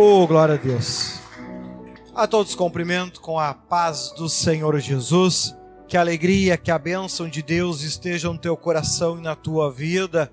Oh, glória a Deus. A todos cumprimento com a paz do Senhor Jesus. Que a alegria, que a bênção de Deus esteja no teu coração e na tua vida.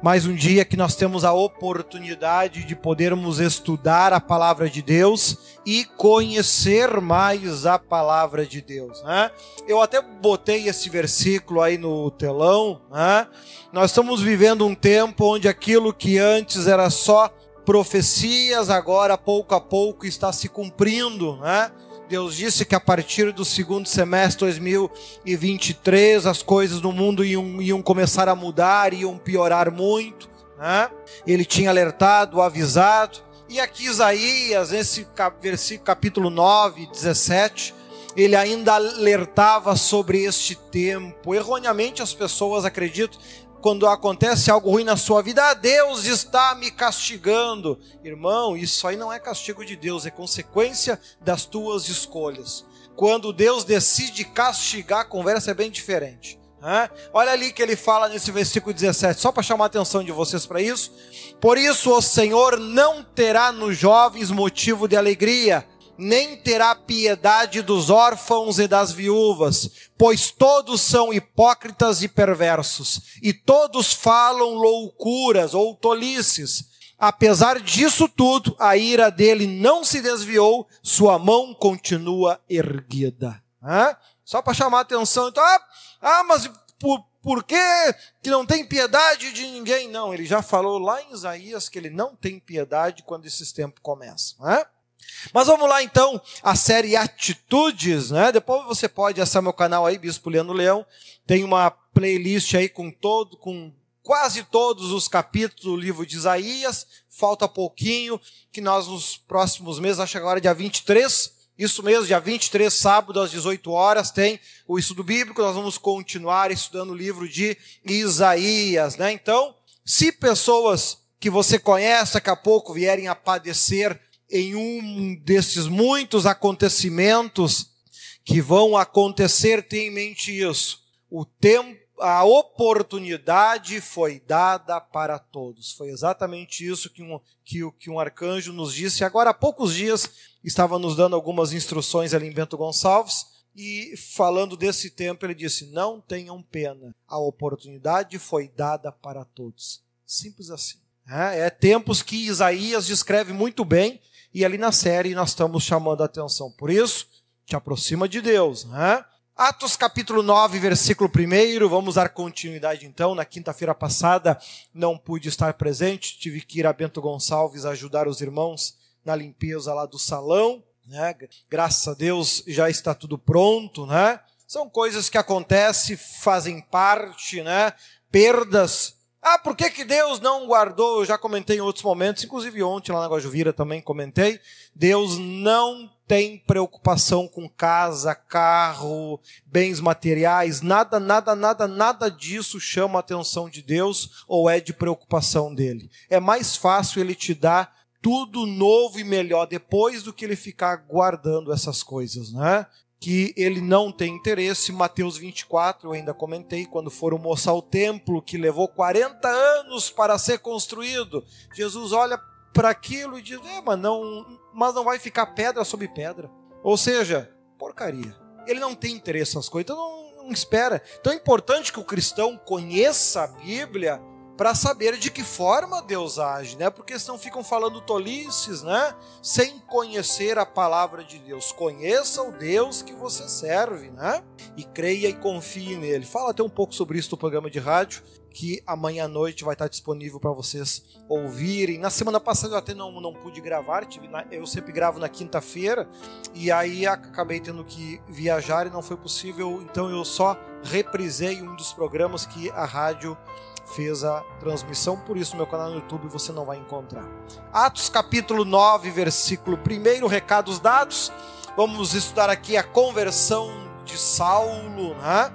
Mais um dia que nós temos a oportunidade de podermos estudar a palavra de Deus e conhecer mais a palavra de Deus. Né? Eu até botei esse versículo aí no telão. Né? Nós estamos vivendo um tempo onde aquilo que antes era só profecias, agora pouco a pouco está se cumprindo, né? Deus disse que a partir do segundo semestre 2023 as coisas no mundo iam, iam começar a mudar, iam piorar muito. Né? Ele tinha alertado, avisado. E aqui Isaías, nesse versículo capítulo 9, 17, ele ainda alertava sobre este tempo. Erroneamente as pessoas acreditam quando acontece algo ruim na sua vida, ah, Deus está me castigando. Irmão, isso aí não é castigo de Deus, é consequência das tuas escolhas. Quando Deus decide castigar, a conversa é bem diferente. Né? Olha ali que ele fala nesse versículo 17, só para chamar a atenção de vocês para isso. Por isso o Senhor não terá nos jovens motivo de alegria, nem terá piedade dos órfãos e das viúvas, pois todos são hipócritas e perversos, e todos falam loucuras ou tolices. Apesar disso tudo, a ira dele não se desviou, sua mão continua erguida. Hã? Só para chamar a atenção, então, ah, ah mas por, por que, que não tem piedade de ninguém? Não, ele já falou lá em Isaías que ele não tem piedade quando esses tempos começam. Hã? Mas vamos lá então, a série Atitudes, né? Depois você pode acessar meu canal aí, Bispo Leandro Leão. Tem uma playlist aí com todo, com quase todos os capítulos do livro de Isaías. Falta pouquinho, que nós nos próximos meses, acho que agora é dia 23, isso mesmo, dia 23, sábado, às 18 horas, tem o estudo bíblico. Nós vamos continuar estudando o livro de Isaías, né? Então, se pessoas que você conhece daqui a pouco vierem a padecer em um desses muitos acontecimentos que vão acontecer, tenha em mente isso. O tempo, a oportunidade foi dada para todos. Foi exatamente isso que um, que, que um arcanjo nos disse. Agora, há poucos dias, estava nos dando algumas instruções ali em Bento Gonçalves, e falando desse tempo, ele disse: Não tenham pena, a oportunidade foi dada para todos. Simples assim. É, é tempos que Isaías descreve muito bem, e ali na série nós estamos chamando a atenção. Por isso, te aproxima de Deus. Né? Atos capítulo 9, versículo 1. Vamos dar continuidade então. Na quinta-feira passada não pude estar presente, tive que ir a Bento Gonçalves ajudar os irmãos na limpeza lá do salão. Né? Graças a Deus já está tudo pronto. Né? São coisas que acontecem, fazem parte, né? perdas ah, por que, que Deus não guardou? Eu já comentei em outros momentos, inclusive ontem lá na Guajuvira também comentei. Deus não tem preocupação com casa, carro, bens materiais, nada, nada, nada, nada disso chama a atenção de Deus ou é de preocupação dele. É mais fácil ele te dar tudo novo e melhor depois do que ele ficar guardando essas coisas, né? Que ele não tem interesse. Mateus 24, eu ainda comentei, quando foram moçar o templo que levou 40 anos para ser construído. Jesus olha para aquilo e diz: é, mas, não, mas não vai ficar pedra sobre pedra. Ou seja, porcaria. Ele não tem interesse nas coisas, então não, não espera. Então é importante que o cristão conheça a Bíblia para saber de que forma Deus age, né? Porque senão ficam falando tolices, né? Sem conhecer a palavra de Deus. Conheça o Deus que você serve, né? E creia e confie nele. Fala até um pouco sobre isso no programa de rádio, que amanhã à noite vai estar disponível para vocês ouvirem. Na semana passada eu até não, não pude gravar, na, eu sempre gravo na quinta-feira, e aí acabei tendo que viajar e não foi possível, então eu só reprisei um dos programas que a rádio fez a transmissão, por isso meu canal no YouTube você não vai encontrar. Atos capítulo 9, versículo 1, recados dados. Vamos estudar aqui a conversão de Saulo, né?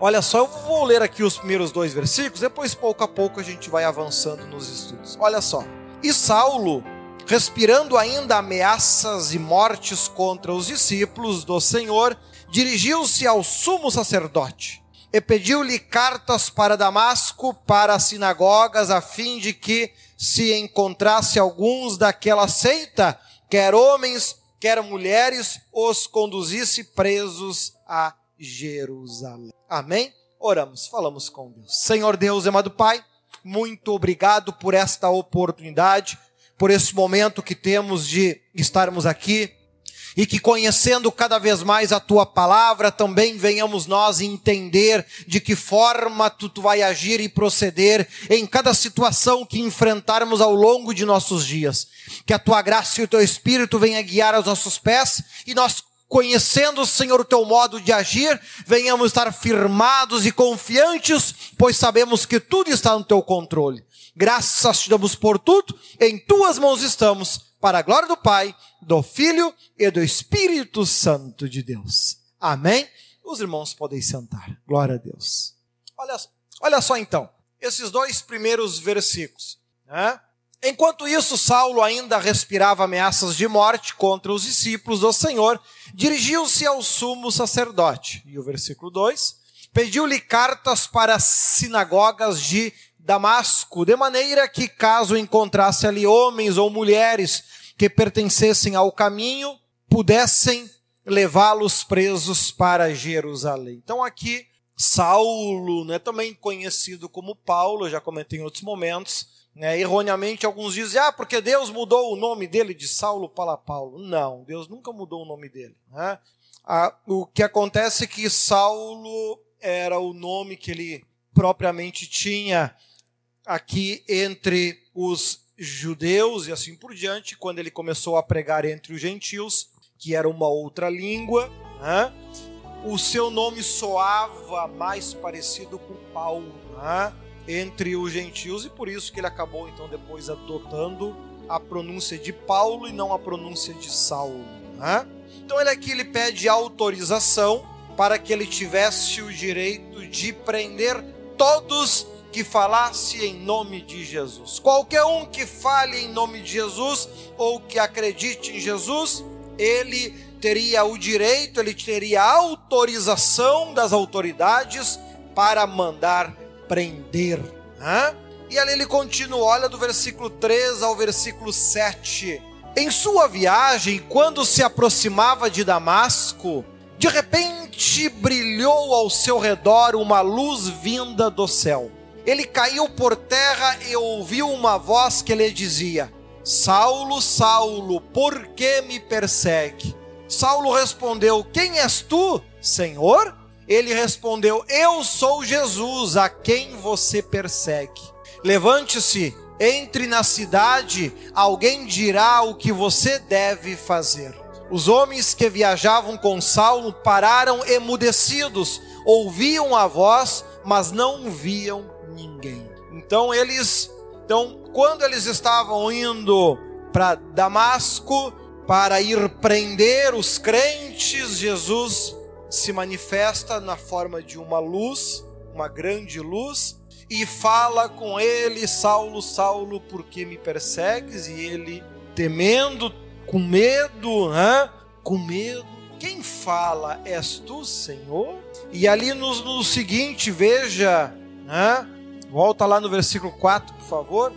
Olha só, eu vou ler aqui os primeiros dois versículos, depois pouco a pouco a gente vai avançando nos estudos. Olha só. E Saulo, respirando ainda ameaças e mortes contra os discípulos do Senhor, dirigiu-se ao sumo sacerdote e pediu-lhe cartas para Damasco, para as sinagogas, a fim de que se encontrasse alguns daquela seita, quer homens, quer mulheres, os conduzisse presos a Jerusalém. Amém? Oramos, falamos com Deus. Senhor Deus, amado Pai, muito obrigado por esta oportunidade, por esse momento que temos de estarmos aqui e que conhecendo cada vez mais a tua palavra, também venhamos nós entender de que forma tu, tu vai agir e proceder em cada situação que enfrentarmos ao longo de nossos dias. Que a tua graça e o teu espírito venha guiar os nossos pés e nós conhecendo, Senhor, o teu modo de agir, venhamos estar firmados e confiantes, pois sabemos que tudo está no teu controle. Graças te damos por tudo, em tuas mãos estamos, para a glória do Pai, do Filho e do Espírito Santo de Deus. Amém? Os irmãos podem sentar. Glória a Deus. Olha, olha só então, esses dois primeiros versículos. Né? Enquanto isso, Saulo ainda respirava ameaças de morte contra os discípulos do Senhor, dirigiu-se ao sumo sacerdote. E o versículo 2: pediu-lhe cartas para as sinagogas de Damasco, de maneira que, caso encontrasse ali homens ou mulheres que pertencessem ao caminho, pudessem levá-los presos para Jerusalém. Então, aqui, Saulo, né, também conhecido como Paulo, já comentei em outros momentos, né, erroneamente alguns dizem, ah, porque Deus mudou o nome dele de Saulo para Paulo. Não, Deus nunca mudou o nome dele. Né? Ah, o que acontece é que Saulo era o nome que ele propriamente tinha aqui entre os judeus e assim por diante, quando ele começou a pregar entre os gentios, que era uma outra língua, né? o seu nome soava mais parecido com Paulo né? entre os gentios, e por isso que ele acabou então depois adotando a pronúncia de Paulo e não a pronúncia de Saulo. Né? Então ele aqui ele pede autorização para que ele tivesse o direito de prender todos que falasse em nome de Jesus. Qualquer um que fale em nome de Jesus ou que acredite em Jesus, ele teria o direito, ele teria a autorização das autoridades para mandar prender. Né? E ali ele continua, olha do versículo 3 ao versículo 7. Em sua viagem, quando se aproximava de Damasco, de repente brilhou ao seu redor uma luz vinda do céu ele caiu por terra e ouviu uma voz que lhe dizia: Saulo, Saulo, por que me persegue? Saulo respondeu: Quem és tu, Senhor? Ele respondeu: Eu sou Jesus, a quem você persegue. Levante-se, entre na cidade, alguém dirá o que você deve fazer. Os homens que viajavam com Saulo pararam emudecidos, ouviam a voz, mas não viam ninguém. Então eles, então quando eles estavam indo para Damasco para ir prender os crentes, Jesus se manifesta na forma de uma luz, uma grande luz, e fala com ele, Saulo, Saulo, por que me persegues? E ele, temendo, com medo, né? com medo, quem fala és tu, Senhor? E ali no, no seguinte, veja, né? Volta lá no versículo 4, por favor.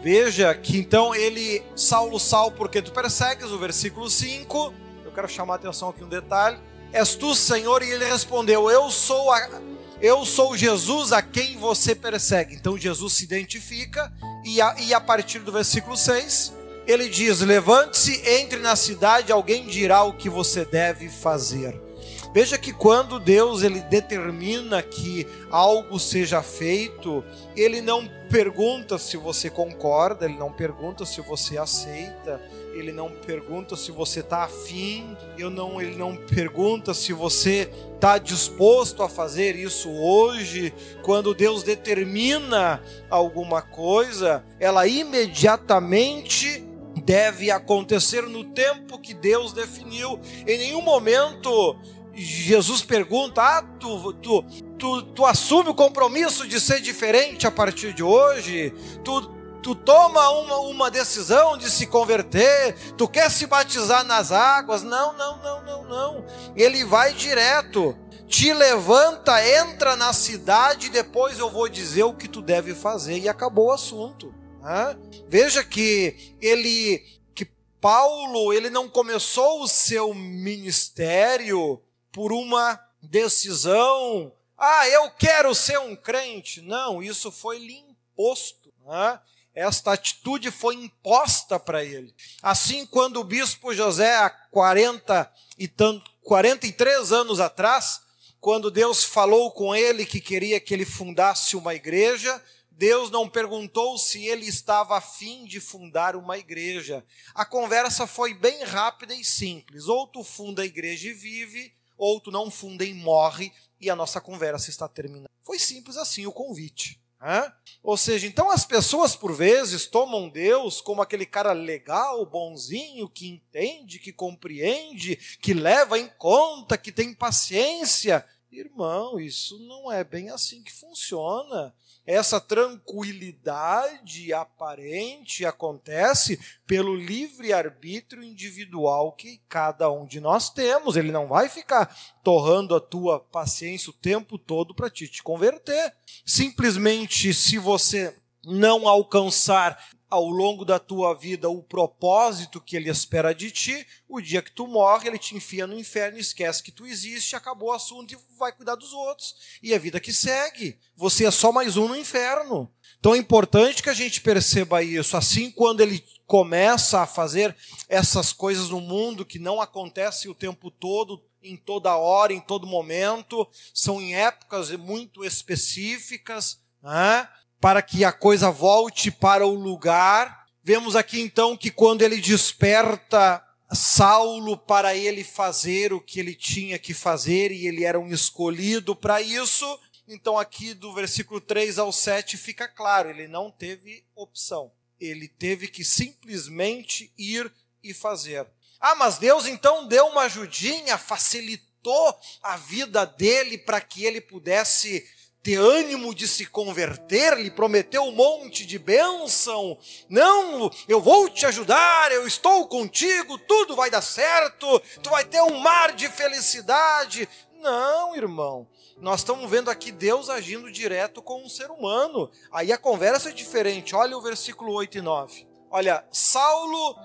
Veja que então ele, Saulo, Saulo, porque tu persegues, o versículo 5. Eu quero chamar a atenção aqui um detalhe. És tu, Senhor? E ele respondeu: Eu sou a, eu sou Jesus a quem você persegue. Então Jesus se identifica e a, e a partir do versículo 6, ele diz: Levante-se, entre na cidade, alguém dirá o que você deve fazer. Veja que quando Deus ele determina que algo seja feito, ele não pergunta se você concorda, ele não pergunta se você aceita, ele não pergunta se você está afim, eu não, ele não pergunta se você está disposto a fazer isso hoje. Quando Deus determina alguma coisa, ela imediatamente deve acontecer no tempo que Deus definiu. Em nenhum momento Jesus pergunta: Ah, tu, tu, tu, tu assume o compromisso de ser diferente a partir de hoje? Tu, tu toma uma, uma decisão de se converter? Tu quer se batizar nas águas? Não, não, não, não, não. Ele vai direto. Te levanta, entra na cidade, depois eu vou dizer o que tu deve fazer. E acabou o assunto. Né? Veja que ele, que Paulo, ele não começou o seu ministério por uma decisão. Ah, eu quero ser um crente. Não, isso foi lhe imposto. Né? Esta atitude foi imposta para ele. Assim, quando o bispo José, há 40 e tanto, 43 anos atrás, quando Deus falou com ele que queria que ele fundasse uma igreja, Deus não perguntou se ele estava afim de fundar uma igreja. A conversa foi bem rápida e simples. Ou tu funda a igreja e vive, ou tu não funda e morre, e a nossa conversa está terminando. Foi simples assim o convite. Né? Ou seja, então as pessoas por vezes tomam Deus como aquele cara legal, bonzinho, que entende, que compreende, que leva em conta, que tem paciência. Irmão, isso não é bem assim que funciona essa tranquilidade aparente acontece pelo livre-arbítrio individual que cada um de nós temos. Ele não vai ficar torrando a tua paciência o tempo todo para te, te converter. Simplesmente, se você não alcançar ao longo da tua vida o propósito que ele espera de ti, o dia que tu morre, ele te enfia no inferno, esquece que tu existe, acabou o assunto e vai cuidar dos outros. E a vida que segue. Você é só mais um no inferno. Então é importante que a gente perceba isso. Assim, quando ele começa a fazer essas coisas no mundo que não acontecem o tempo todo, em toda hora, em todo momento, são em épocas muito específicas, né? Para que a coisa volte para o lugar. Vemos aqui então que quando ele desperta Saulo para ele fazer o que ele tinha que fazer e ele era um escolhido para isso, então aqui do versículo 3 ao 7 fica claro, ele não teve opção. Ele teve que simplesmente ir e fazer. Ah, mas Deus então deu uma ajudinha, facilitou a vida dele para que ele pudesse ter ânimo de se converter, lhe prometeu um monte de bênção. Não, eu vou te ajudar, eu estou contigo, tudo vai dar certo, tu vai ter um mar de felicidade. Não, irmão. Nós estamos vendo aqui Deus agindo direto com um ser humano. Aí a conversa é diferente. Olha o versículo 8 e 9. Olha, Saulo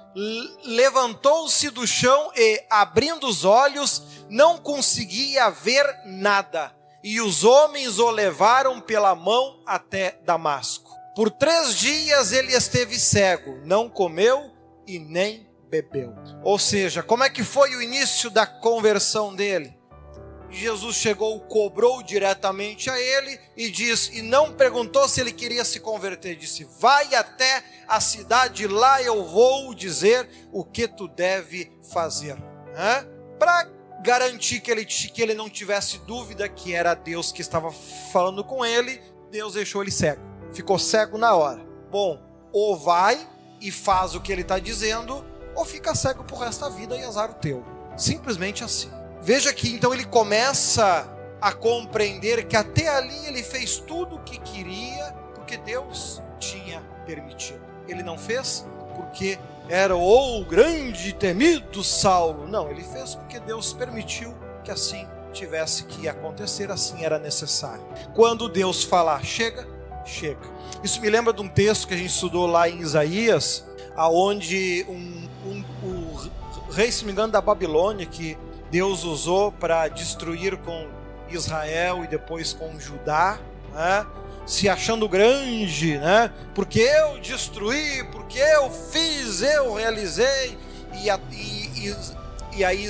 levantou-se do chão e, abrindo os olhos, não conseguia ver nada e os homens o levaram pela mão até Damasco. Por três dias ele esteve cego, não comeu e nem bebeu. Ou seja, como é que foi o início da conversão dele? Jesus chegou, cobrou diretamente a ele e diz, e não perguntou se ele queria se converter, disse: Vai até a cidade, lá eu vou dizer o que tu deve fazer. Para garantir que ele, que ele não tivesse dúvida que era Deus que estava falando com ele, Deus deixou ele cego. Ficou cego na hora. Bom, ou vai e faz o que ele está dizendo, ou fica cego pro resto da vida e azar o teu. Simplesmente assim. Veja que então ele começa a compreender que até ali ele fez tudo o que queria, porque Deus tinha permitido. Ele não fez porque era o grande e temido Saulo. Não, ele fez porque Deus permitiu que assim tivesse que acontecer, assim era necessário. Quando Deus falar, chega, chega. Isso me lembra de um texto que a gente estudou lá em Isaías, aonde um, um, o rei, se me engano, da Babilônia, que Deus usou para destruir com Israel e depois com Judá, né? Se achando grande, né? Porque eu destruí, porque eu fiz, eu realizei. E, a, e, e, e aí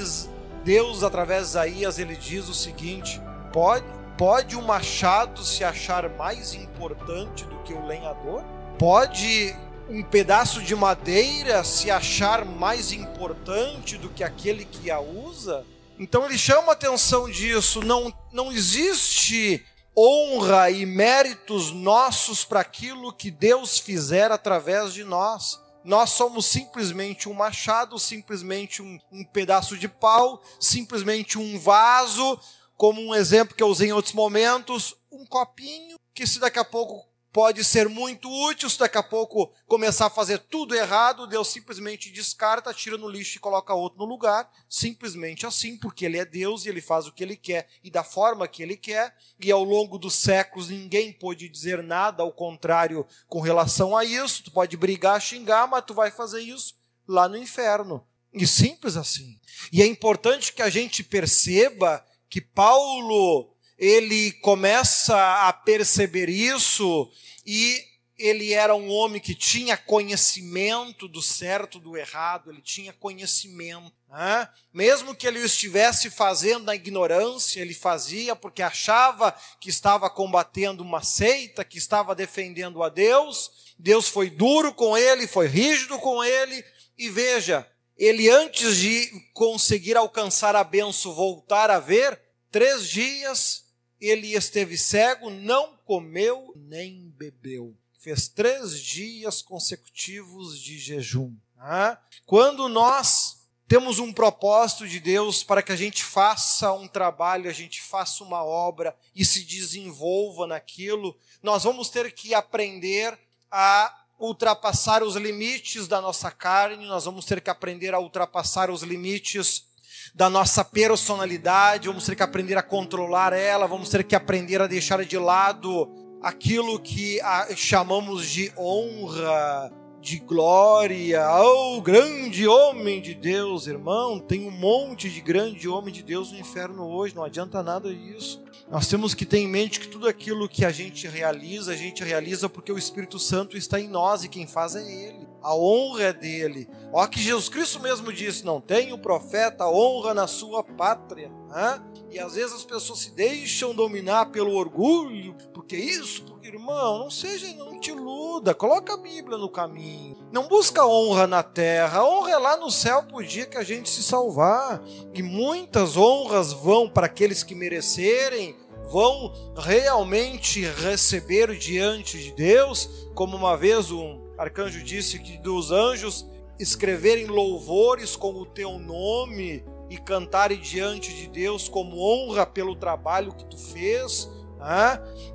Deus, através de Isaías, ele diz o seguinte: pode, pode o machado se achar mais importante do que o lenhador? Pode um pedaço de madeira se achar mais importante do que aquele que a usa? Então ele chama a atenção disso. Não, não existe honra e méritos nossos para aquilo que Deus fizer através de nós. Nós somos simplesmente um machado, simplesmente um, um pedaço de pau, simplesmente um vaso, como um exemplo que eu usei em outros momentos, um copinho que se daqui a pouco pode ser muito útil se daqui a pouco começar a fazer tudo errado, Deus simplesmente descarta, tira no lixo e coloca outro no lugar, simplesmente assim, porque ele é Deus e ele faz o que ele quer e da forma que ele quer, e ao longo dos séculos ninguém pôde dizer nada ao contrário com relação a isso. Tu pode brigar, xingar, mas tu vai fazer isso lá no inferno. E simples assim. E é importante que a gente perceba que Paulo ele começa a perceber isso e ele era um homem que tinha conhecimento do certo, do errado, ele tinha conhecimento. Né? Mesmo que ele o estivesse fazendo na ignorância, ele fazia porque achava que estava combatendo uma seita, que estava defendendo a Deus. Deus foi duro com ele, foi rígido com ele, e veja, ele antes de conseguir alcançar a benção, voltar a ver, três dias ele esteve cego, não comeu nem bebeu. Fez três dias consecutivos de jejum. Tá? Quando nós temos um propósito de Deus para que a gente faça um trabalho, a gente faça uma obra e se desenvolva naquilo, nós vamos ter que aprender a ultrapassar os limites da nossa carne, nós vamos ter que aprender a ultrapassar os limites da nossa personalidade, vamos ter que aprender a controlar ela, vamos ter que aprender a deixar de lado aquilo que chamamos de honra, de glória. Oh, grande homem de Deus, irmão, tem um monte de grande homem de Deus no inferno hoje, não adianta nada isso. Nós temos que ter em mente que tudo aquilo que a gente realiza, a gente realiza porque o Espírito Santo está em nós e quem faz é Ele a honra é dele. Ó que Jesus Cristo mesmo disse: não tem o profeta honra na sua pátria. Né? E às vezes as pessoas se deixam dominar pelo orgulho, porque isso, irmão, não seja, não te iluda, coloca a Bíblia no caminho. Não busca honra na terra, honra é lá no céu por dia que a gente se salvar. E muitas honras vão para aqueles que merecerem, vão realmente receber diante de Deus, como uma vez um arcanjo disse que dos anjos escreverem louvores com o teu nome e cantarem diante de Deus como honra pelo trabalho que tu fez.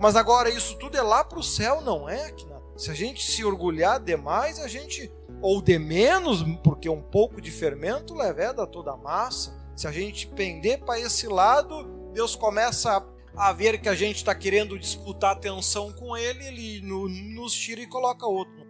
Mas agora isso tudo é lá para o céu, não é? Se a gente se orgulhar demais, a gente, ou de menos, porque um pouco de fermento leveda toda a massa. Se a gente pender para esse lado, Deus começa a, ver que a gente está querendo disputar atenção com ele, ele nos tira e coloca outro?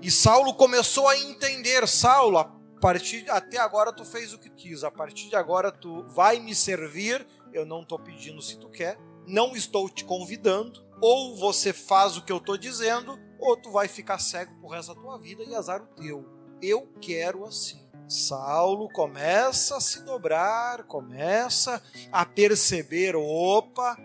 E Saulo começou a entender, Saulo, a partir até agora tu fez o que quis, a partir de agora tu vai me servir, eu não estou pedindo se tu quer, não estou te convidando, ou você faz o que eu estou dizendo, ou tu vai ficar cego por resto da tua vida e azar o teu. Eu quero assim. Saulo começa a se dobrar, começa a perceber, opa,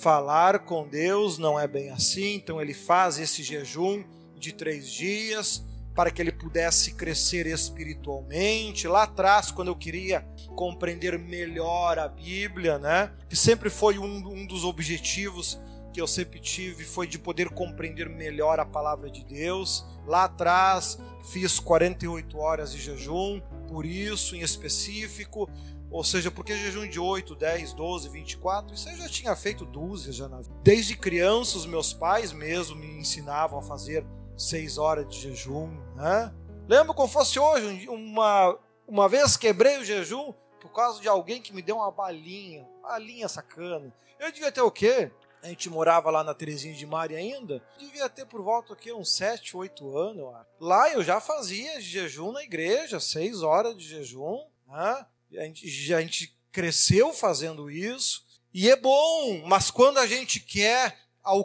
falar com Deus não é bem assim, então ele faz esse jejum, de três dias, para que ele pudesse crescer espiritualmente. Lá atrás, quando eu queria compreender melhor a Bíblia, né? Que sempre foi um, um dos objetivos que eu sempre tive, foi de poder compreender melhor a palavra de Deus. Lá atrás, fiz 48 horas de jejum, por isso em específico. Ou seja, porque jejum de 8, 10, 12, 24, isso eu já tinha feito dúzias já na vida. Desde criança, os meus pais mesmo me ensinavam a fazer seis horas de jejum, né? Lembro como fosse hoje, uma, uma vez quebrei o jejum por causa de alguém que me deu uma balinha, balinha sacana. Eu devia ter o quê? A gente morava lá na Terezinha de Mari ainda. Devia ter por volta aqui uns 7, 8 anos. Lá eu já fazia jejum na igreja, seis horas de jejum. Né? A, gente, a gente cresceu fazendo isso. E é bom, mas quando a gente quer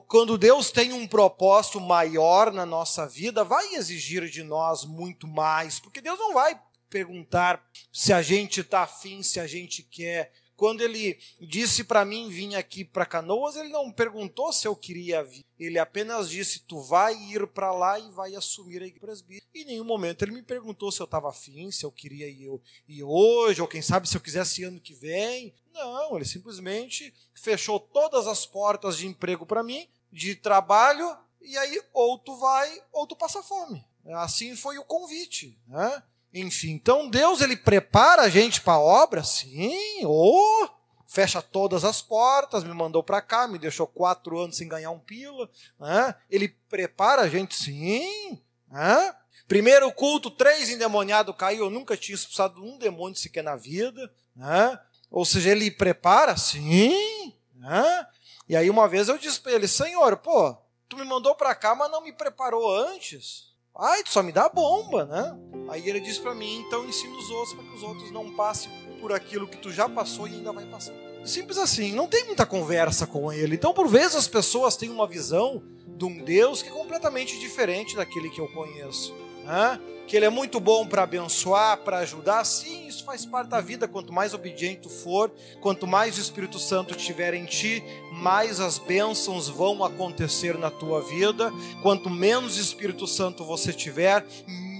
quando Deus tem um propósito maior na nossa vida, vai exigir de nós muito mais, porque Deus não vai perguntar se a gente está afim, se a gente quer. Quando ele disse para mim vir aqui para Canoas, ele não perguntou se eu queria vir. Ele apenas disse: Tu vai ir para lá e vai assumir a presbítero. E em nenhum momento ele me perguntou se eu estava afim, se eu queria ir, ir hoje, ou quem sabe se eu quisesse ano que vem. Não, ele simplesmente fechou todas as portas de emprego para mim, de trabalho, e aí ou tu vai ou tu passa fome. Assim foi o convite, né? Enfim, então Deus ele prepara a gente para a obra, sim, ou fecha todas as portas, me mandou para cá, me deixou quatro anos sem ganhar um pila. Né? Ele prepara a gente, sim. Né? Primeiro culto, três endemoniados caiu. Eu nunca tinha expulsado um demônio sequer na vida. Né? Ou seja, ele prepara, sim. Né? E aí uma vez eu disse para ele, Senhor, pô, tu me mandou para cá, mas não me preparou antes. Ai, tu só me dá bomba, né? Aí ele disse para mim, então ensina os outros para que os outros não passem por aquilo que tu já passou e ainda vai passar. Simples assim, não tem muita conversa com ele. Então, por vezes, as pessoas têm uma visão de um Deus que é completamente diferente daquele que eu conheço. Né? Que ele é muito bom para abençoar, para ajudar. Sim, isso faz parte da vida. Quanto mais obediente tu for, quanto mais o Espírito Santo estiver em ti, mais as bênçãos vão acontecer na tua vida. Quanto menos Espírito Santo você tiver,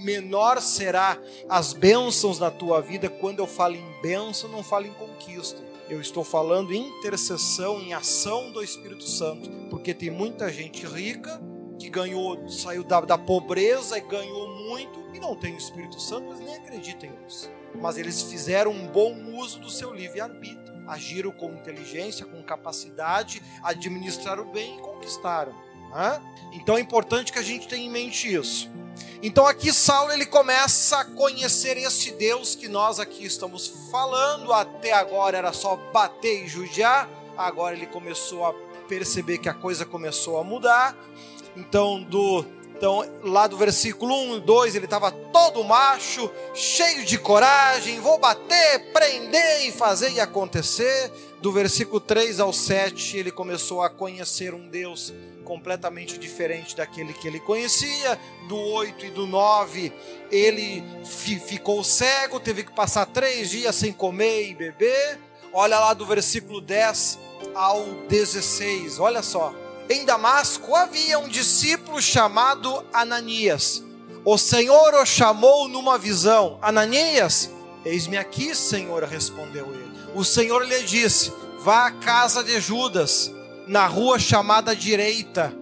menor será as bênçãos na tua vida. Quando eu falo em bênção, não falo em conquista. Eu estou falando em intercessão, em ação do Espírito Santo, porque tem muita gente rica que ganhou, saiu da, da pobreza e ganhou muito e não tem o Espírito Santo, mas nem acreditam nisso. Mas eles fizeram um bom uso do seu livre-arbítrio, agiram com inteligência, com capacidade, administraram bem e conquistaram. Né? Então é importante que a gente tenha em mente isso. Então aqui Saulo ele começa a conhecer esse Deus que nós aqui estamos falando. Até agora era só bater e judiar. Agora ele começou a perceber que a coisa começou a mudar. Então do então, lá do versículo 1 e 2, ele estava todo macho, cheio de coragem, vou bater, prender e fazer e acontecer. Do versículo 3 ao 7, ele começou a conhecer um Deus completamente diferente daquele que ele conhecia. Do 8 e do 9, ele ficou cego, teve que passar três dias sem comer e beber. Olha lá do versículo 10 ao 16, olha só. Em Damasco havia um discípulo chamado Ananias. O Senhor o chamou numa visão: Ananias, eis-me aqui, Senhor, respondeu ele. O Senhor lhe disse: Vá à casa de Judas na rua chamada direita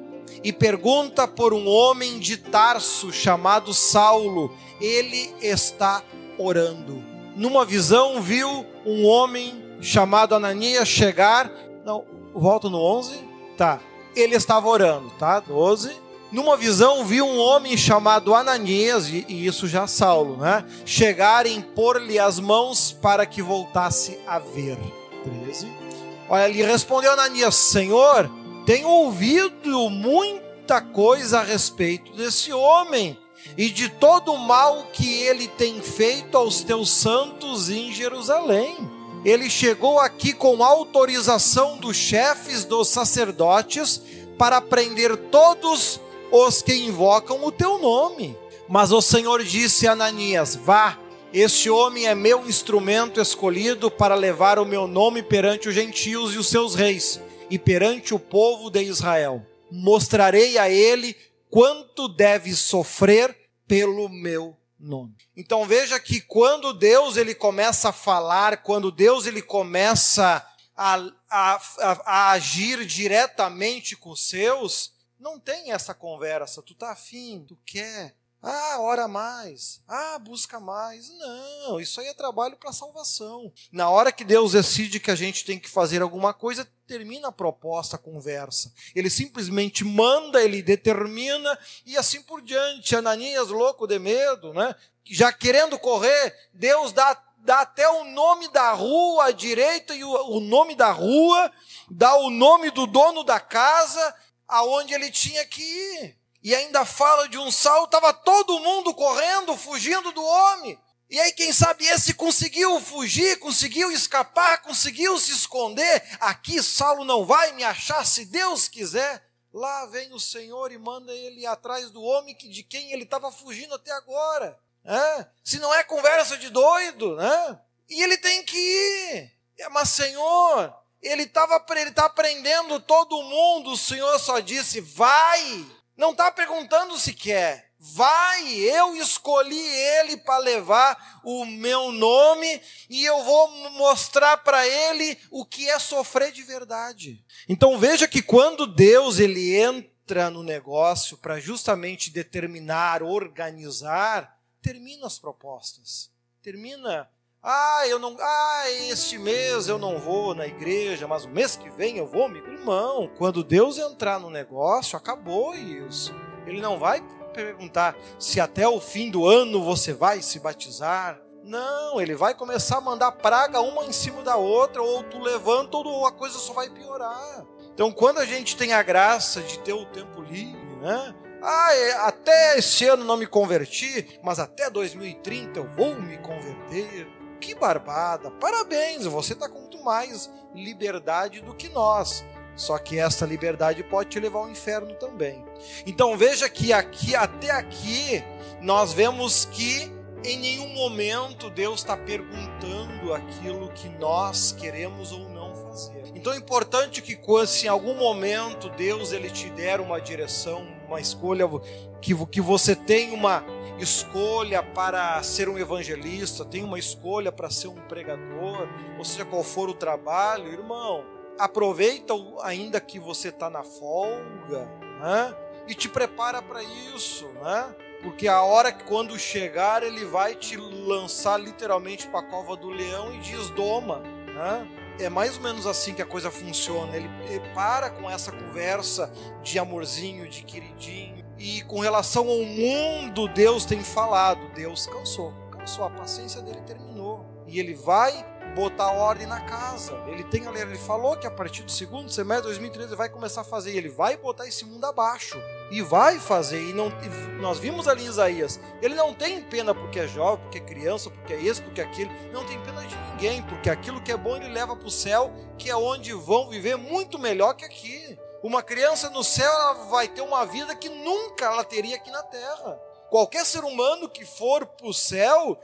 e pergunta por um homem de Tarso chamado Saulo. Ele está orando. Numa visão, viu um homem chamado Ananias chegar. Não, no 11. Tá. Ele estava orando, tá? 12. Numa visão, viu um homem chamado Ananias, e, isso já Saulo, né? Chegar e impor-lhe as mãos para que voltasse a ver. 13. Olha, ele respondeu Ananias: Senhor, tenho ouvido muita coisa a respeito desse homem e de todo o mal que ele tem feito aos teus santos em Jerusalém. Ele chegou aqui com autorização dos chefes dos sacerdotes para prender todos os que invocam o teu nome. Mas o Senhor disse a Ananias: Vá este homem é meu instrumento escolhido para levar o meu nome perante os gentios e os seus reis, e perante o povo de Israel. Mostrarei a ele quanto deve sofrer pelo meu nome. Então veja que quando Deus ele começa a falar, quando Deus ele começa a, a, a, a agir diretamente com os seus, não tem essa conversa. Tu tá afim, tu quer, ah, ora mais. Ah, busca mais. Não, isso aí é trabalho para salvação. Na hora que Deus decide que a gente tem que fazer alguma coisa, termina a proposta, a conversa. Ele simplesmente manda, ele determina e assim por diante. Ananias, louco de medo, né? já querendo correr, Deus dá, dá até o nome da rua à direita e o, o nome da rua, dá o nome do dono da casa aonde ele tinha que ir. E ainda fala de um Saulo, estava todo mundo correndo, fugindo do homem. E aí, quem sabe esse conseguiu fugir, conseguiu escapar, conseguiu se esconder. Aqui Saulo não vai me achar se Deus quiser. Lá vem o Senhor e manda ele atrás do homem que, de quem ele estava fugindo até agora. É? Se não é conversa de doido, né? E ele tem que ir. É, mas, Senhor, ele estava ele tá prendendo todo mundo. O Senhor só disse: vai não está perguntando se quer. Vai, eu escolhi ele para levar o meu nome e eu vou mostrar para ele o que é sofrer de verdade. Então veja que quando Deus ele entra no negócio para justamente determinar, organizar, termina as propostas, termina Ah, eu não. Ah, este mês eu não vou na igreja, mas o mês que vem eu vou, meu irmão. Quando Deus entrar no negócio, acabou isso. Ele não vai perguntar se até o fim do ano você vai se batizar. Não, ele vai começar a mandar praga uma em cima da outra, ou tu levanta, ou a coisa só vai piorar. Então, quando a gente tem a graça de ter o tempo livre, né? Ah, é, até esse ano não me converti, mas até 2030 eu vou me converter. Que barbada! Parabéns, você está com muito mais liberdade do que nós. Só que essa liberdade pode te levar ao inferno também. Então veja que aqui até aqui nós vemos que em nenhum momento Deus está perguntando aquilo que nós queremos ou não fazer. Então é importante que se em algum momento Deus ele te der uma direção, uma escolha, que, que você tenha uma escolha para ser um evangelista, tem uma escolha para ser um pregador, ou seja, qual for o trabalho, irmão, aproveita ainda que você está na folga, né? E te prepara para isso, né? Porque a hora que quando chegar, ele vai te lançar literalmente para a cova do leão e diz: doma. Né? É mais ou menos assim que a coisa funciona. Ele, ele para com essa conversa de amorzinho, de queridinho. E com relação ao mundo, Deus tem falado. Deus cansou. Cansou. A paciência dele terminou. E ele vai botar ordem na casa. Ele tem ele falou que a partir do segundo semestre de 2013 ele vai começar a fazer, ele vai botar esse mundo abaixo e vai fazer. E não e nós vimos ali em Isaías, ele não tem pena porque é jovem, porque é criança, porque é isso, porque é aquilo, não tem pena de ninguém, porque aquilo que é bom ele leva para o céu, que é onde vão viver muito melhor que aqui. Uma criança no céu ela vai ter uma vida que nunca ela teria aqui na terra. Qualquer ser humano que for para o céu,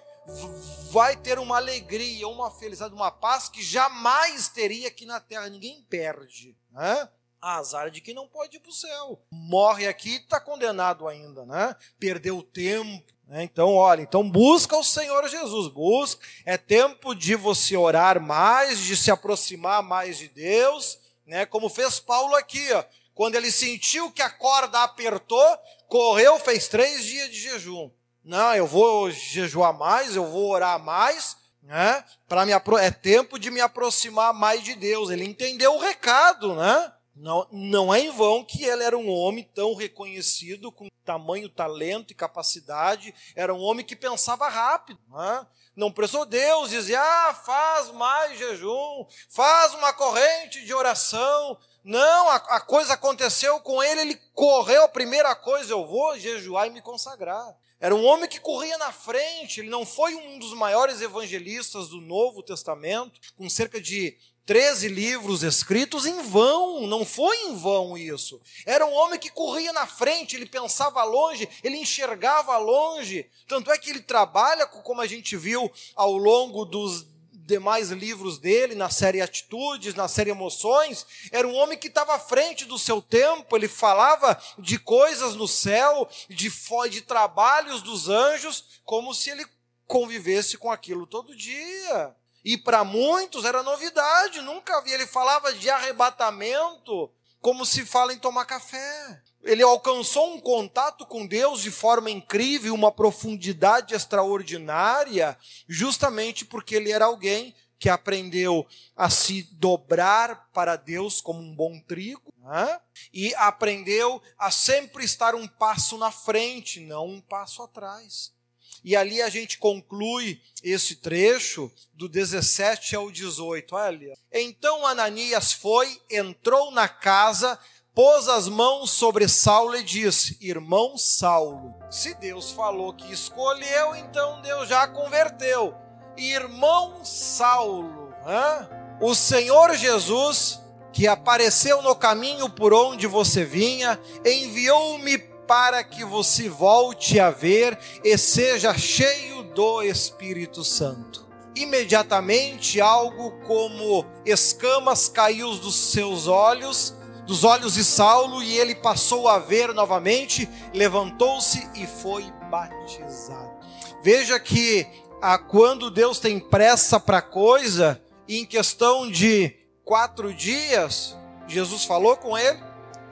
vai ter uma alegria, uma felicidade, uma paz que jamais teria aqui na terra. Ninguém perde. Né? Azar de quem não pode ir para o céu. Morre aqui e está condenado ainda, né? Perdeu tempo. Né? Então, olha, então busca o Senhor Jesus. Busca. É tempo de você orar mais, de se aproximar mais de Deus, né? Como fez Paulo aqui, ó. Quando ele sentiu que a corda apertou, correu, fez três dias de jejum. Não, eu vou jejuar mais, eu vou orar mais, né? Para me é tempo de me aproximar mais de Deus. Ele entendeu o recado, né? Não, não é em vão que ele era um homem tão reconhecido, com tamanho, talento e capacidade. Era um homem que pensava rápido. Né? Não precisou Deus dizer, ah, faz mais jejum, faz uma corrente de oração. Não, a, a coisa aconteceu com ele, ele correu, a primeira coisa, eu vou jejuar e me consagrar. Era um homem que corria na frente, ele não foi um dos maiores evangelistas do Novo Testamento, com cerca de 13 livros escritos em vão, não foi em vão isso. Era um homem que corria na frente, ele pensava longe, ele enxergava longe. Tanto é que ele trabalha, como a gente viu ao longo dos demais livros dele, na série Atitudes, na série Emoções, era um homem que estava à frente do seu tempo, ele falava de coisas no céu, de, de trabalhos dos anjos, como se ele convivesse com aquilo todo dia. E para muitos era novidade, nunca havia. Ele falava de arrebatamento, como se fala em tomar café ele alcançou um contato com Deus de forma incrível, uma profundidade extraordinária, justamente porque ele era alguém que aprendeu a se dobrar para Deus como um bom trigo, né? e aprendeu a sempre estar um passo na frente, não um passo atrás. E ali a gente conclui esse trecho do 17 ao 18. Olha. Então Ananias foi, entrou na casa, pôs as mãos sobre Saulo e disse: Irmão Saulo, se Deus falou que escolheu, então Deus já converteu. Irmão Saulo, hein? o Senhor Jesus, que apareceu no caminho por onde você vinha, enviou-me para que você volte a ver e seja cheio do Espírito Santo. Imediatamente, algo como escamas caiu dos seus olhos dos olhos de Saulo e ele passou a ver novamente, levantou-se e foi batizado. Veja que ah, quando Deus tem pressa para coisa, em questão de quatro dias, Jesus falou com ele,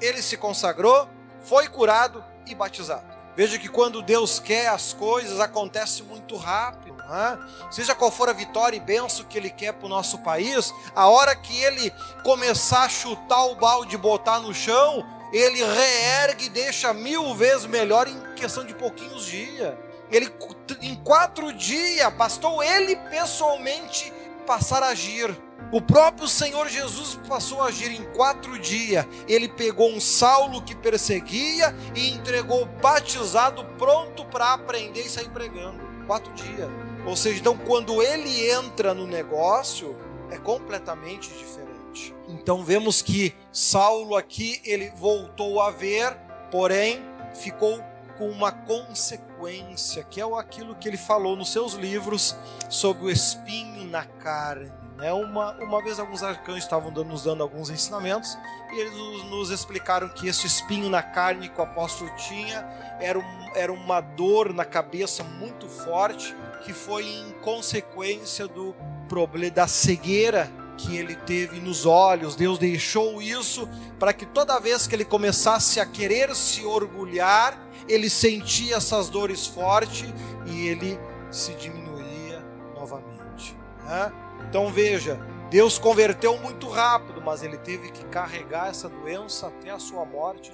ele se consagrou, foi curado e batizado. Veja que quando Deus quer as coisas, acontece muito rápido. Seja qual for a vitória e benção que ele quer para o nosso país, a hora que ele começar a chutar o balde e botar no chão, ele reergue e deixa mil vezes melhor em questão de pouquinhos dias. Ele, em quatro dias, bastou ele pessoalmente passar a agir. O próprio Senhor Jesus passou a agir em quatro dias. Ele pegou um Saulo que perseguia e entregou batizado, pronto para aprender e sair pregando. Quatro dias. Ou seja, então quando ele entra no negócio, é completamente diferente. Então vemos que Saulo aqui ele voltou a ver, porém ficou com uma consequência, que é aquilo que ele falou nos seus livros sobre o espinho na carne. Né? Uma, uma vez alguns arcanjos estavam dando, nos dando alguns ensinamentos e eles nos, nos, explicaram que esse espinho na carne que o apóstolo tinha era, um, era uma dor na cabeça muito forte que foi em consequência do problema da cegueira que ele teve nos olhos. Deus deixou isso para que toda vez que ele começasse a querer se orgulhar, ele sentia essas dores fortes e ele se diminuía novamente. Né? Então veja, Deus converteu muito rápido, mas ele teve que carregar essa doença até a sua morte.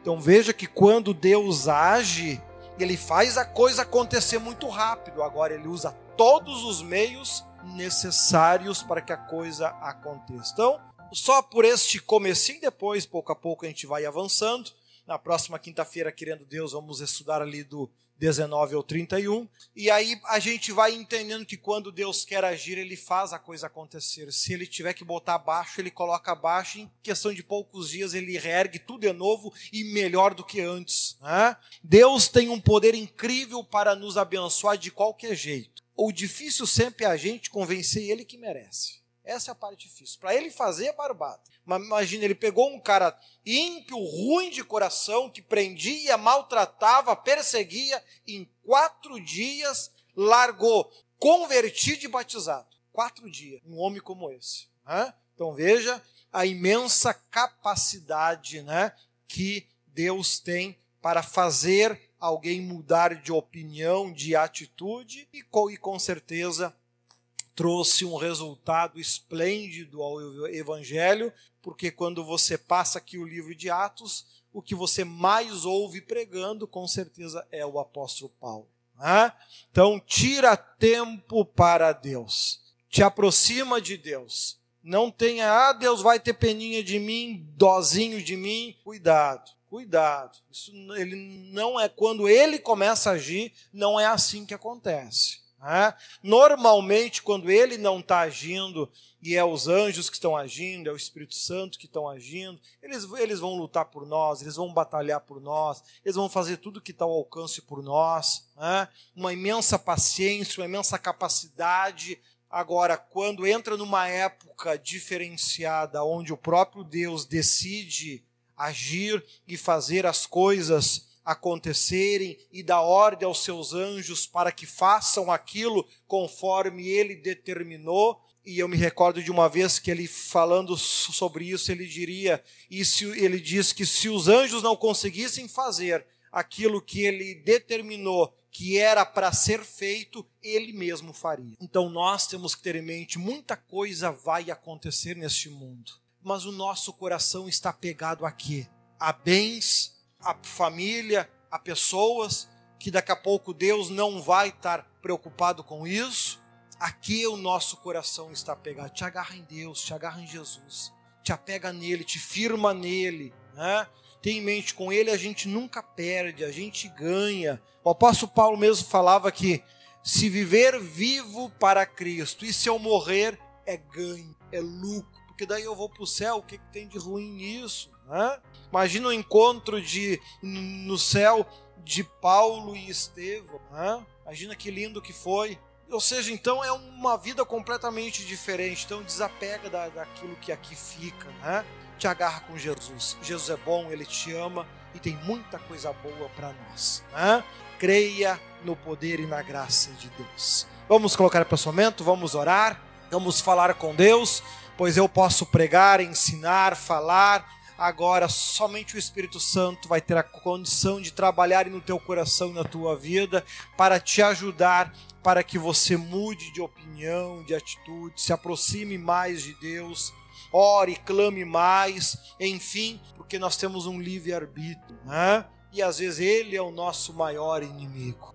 Então veja que quando Deus age, ele faz a coisa acontecer muito rápido. Agora ele usa todos os meios necessários para que a coisa aconteça. Então, só por este comecinho, depois, pouco a pouco, a gente vai avançando. Na próxima quinta-feira, querendo Deus, vamos estudar ali do 19 ao 31. E aí a gente vai entendendo que quando Deus quer agir, ele faz a coisa acontecer. Se ele tiver que botar abaixo, ele coloca abaixo. Em questão de poucos dias, ele reergue tudo de novo e melhor do que antes. Né? Deus tem um poder incrível para nos abençoar de qualquer jeito. O difícil sempre é a gente convencer ele que merece. Essa é a parte difícil. Para ele fazer é. Mas imagina, ele pegou um cara ímpio, ruim de coração, que prendia, maltratava, perseguia, em quatro dias largou, convertido e batizado. Quatro dias, um homem como esse. Né? Então veja a imensa capacidade né, que Deus tem para fazer alguém mudar de opinião, de atitude, e e com certeza trouxe um resultado esplêndido ao Evangelho, porque quando você passa aqui o livro de Atos, o que você mais ouve pregando, com certeza, é o apóstolo Paulo. Né? Então, tira tempo para Deus, te aproxima de Deus. Não tenha, ah, Deus vai ter peninha de mim, dozinho de mim. Cuidado, cuidado. Isso, ele não é quando ele começa a agir, não é assim que acontece. Né? Normalmente, quando ele não está agindo, e é os anjos que estão agindo, é o Espírito Santo que estão agindo, eles, eles vão lutar por nós, eles vão batalhar por nós, eles vão fazer tudo que está ao alcance por nós. Né? Uma imensa paciência, uma imensa capacidade. Agora, quando entra numa época diferenciada, onde o próprio Deus decide agir e fazer as coisas acontecerem e dá ordem aos seus anjos para que façam aquilo conforme ele determinou. E eu me recordo de uma vez que ele falando sobre isso, ele diria, e se, ele diz que se os anjos não conseguissem fazer aquilo que ele determinou que era para ser feito, ele mesmo faria. Então nós temos que ter em mente muita coisa vai acontecer neste mundo, mas o nosso coração está pegado aqui a bens a família, a pessoas, que daqui a pouco Deus não vai estar preocupado com isso. Aqui o nosso coração está pegado. Te agarra em Deus, te agarra em Jesus, te apega nele, te firma nele. Né? Tem em mente, com ele a gente nunca perde, a gente ganha. O apóstolo Paulo mesmo falava que se viver vivo para Cristo e se eu morrer é ganho, é lucro, porque daí eu vou para o céu, o que, que tem de ruim nisso? Né? Imagina o encontro de no céu de Paulo e Estevão. Né? Imagina que lindo que foi. Ou seja, então é uma vida completamente diferente. Então desapega da, daquilo que aqui fica. Né? Te agarra com Jesus. Jesus é bom, ele te ama e tem muita coisa boa para nós. Né? Creia no poder e na graça de Deus. Vamos colocar o pensamento, vamos orar, vamos falar com Deus, pois eu posso pregar, ensinar, falar agora somente o Espírito Santo vai ter a condição de trabalhar no teu coração e na tua vida para te ajudar para que você mude de opinião, de atitude, se aproxime mais de Deus, ore, clame mais, enfim, porque nós temos um livre-arbítrio, né? E às vezes ele é o nosso maior inimigo.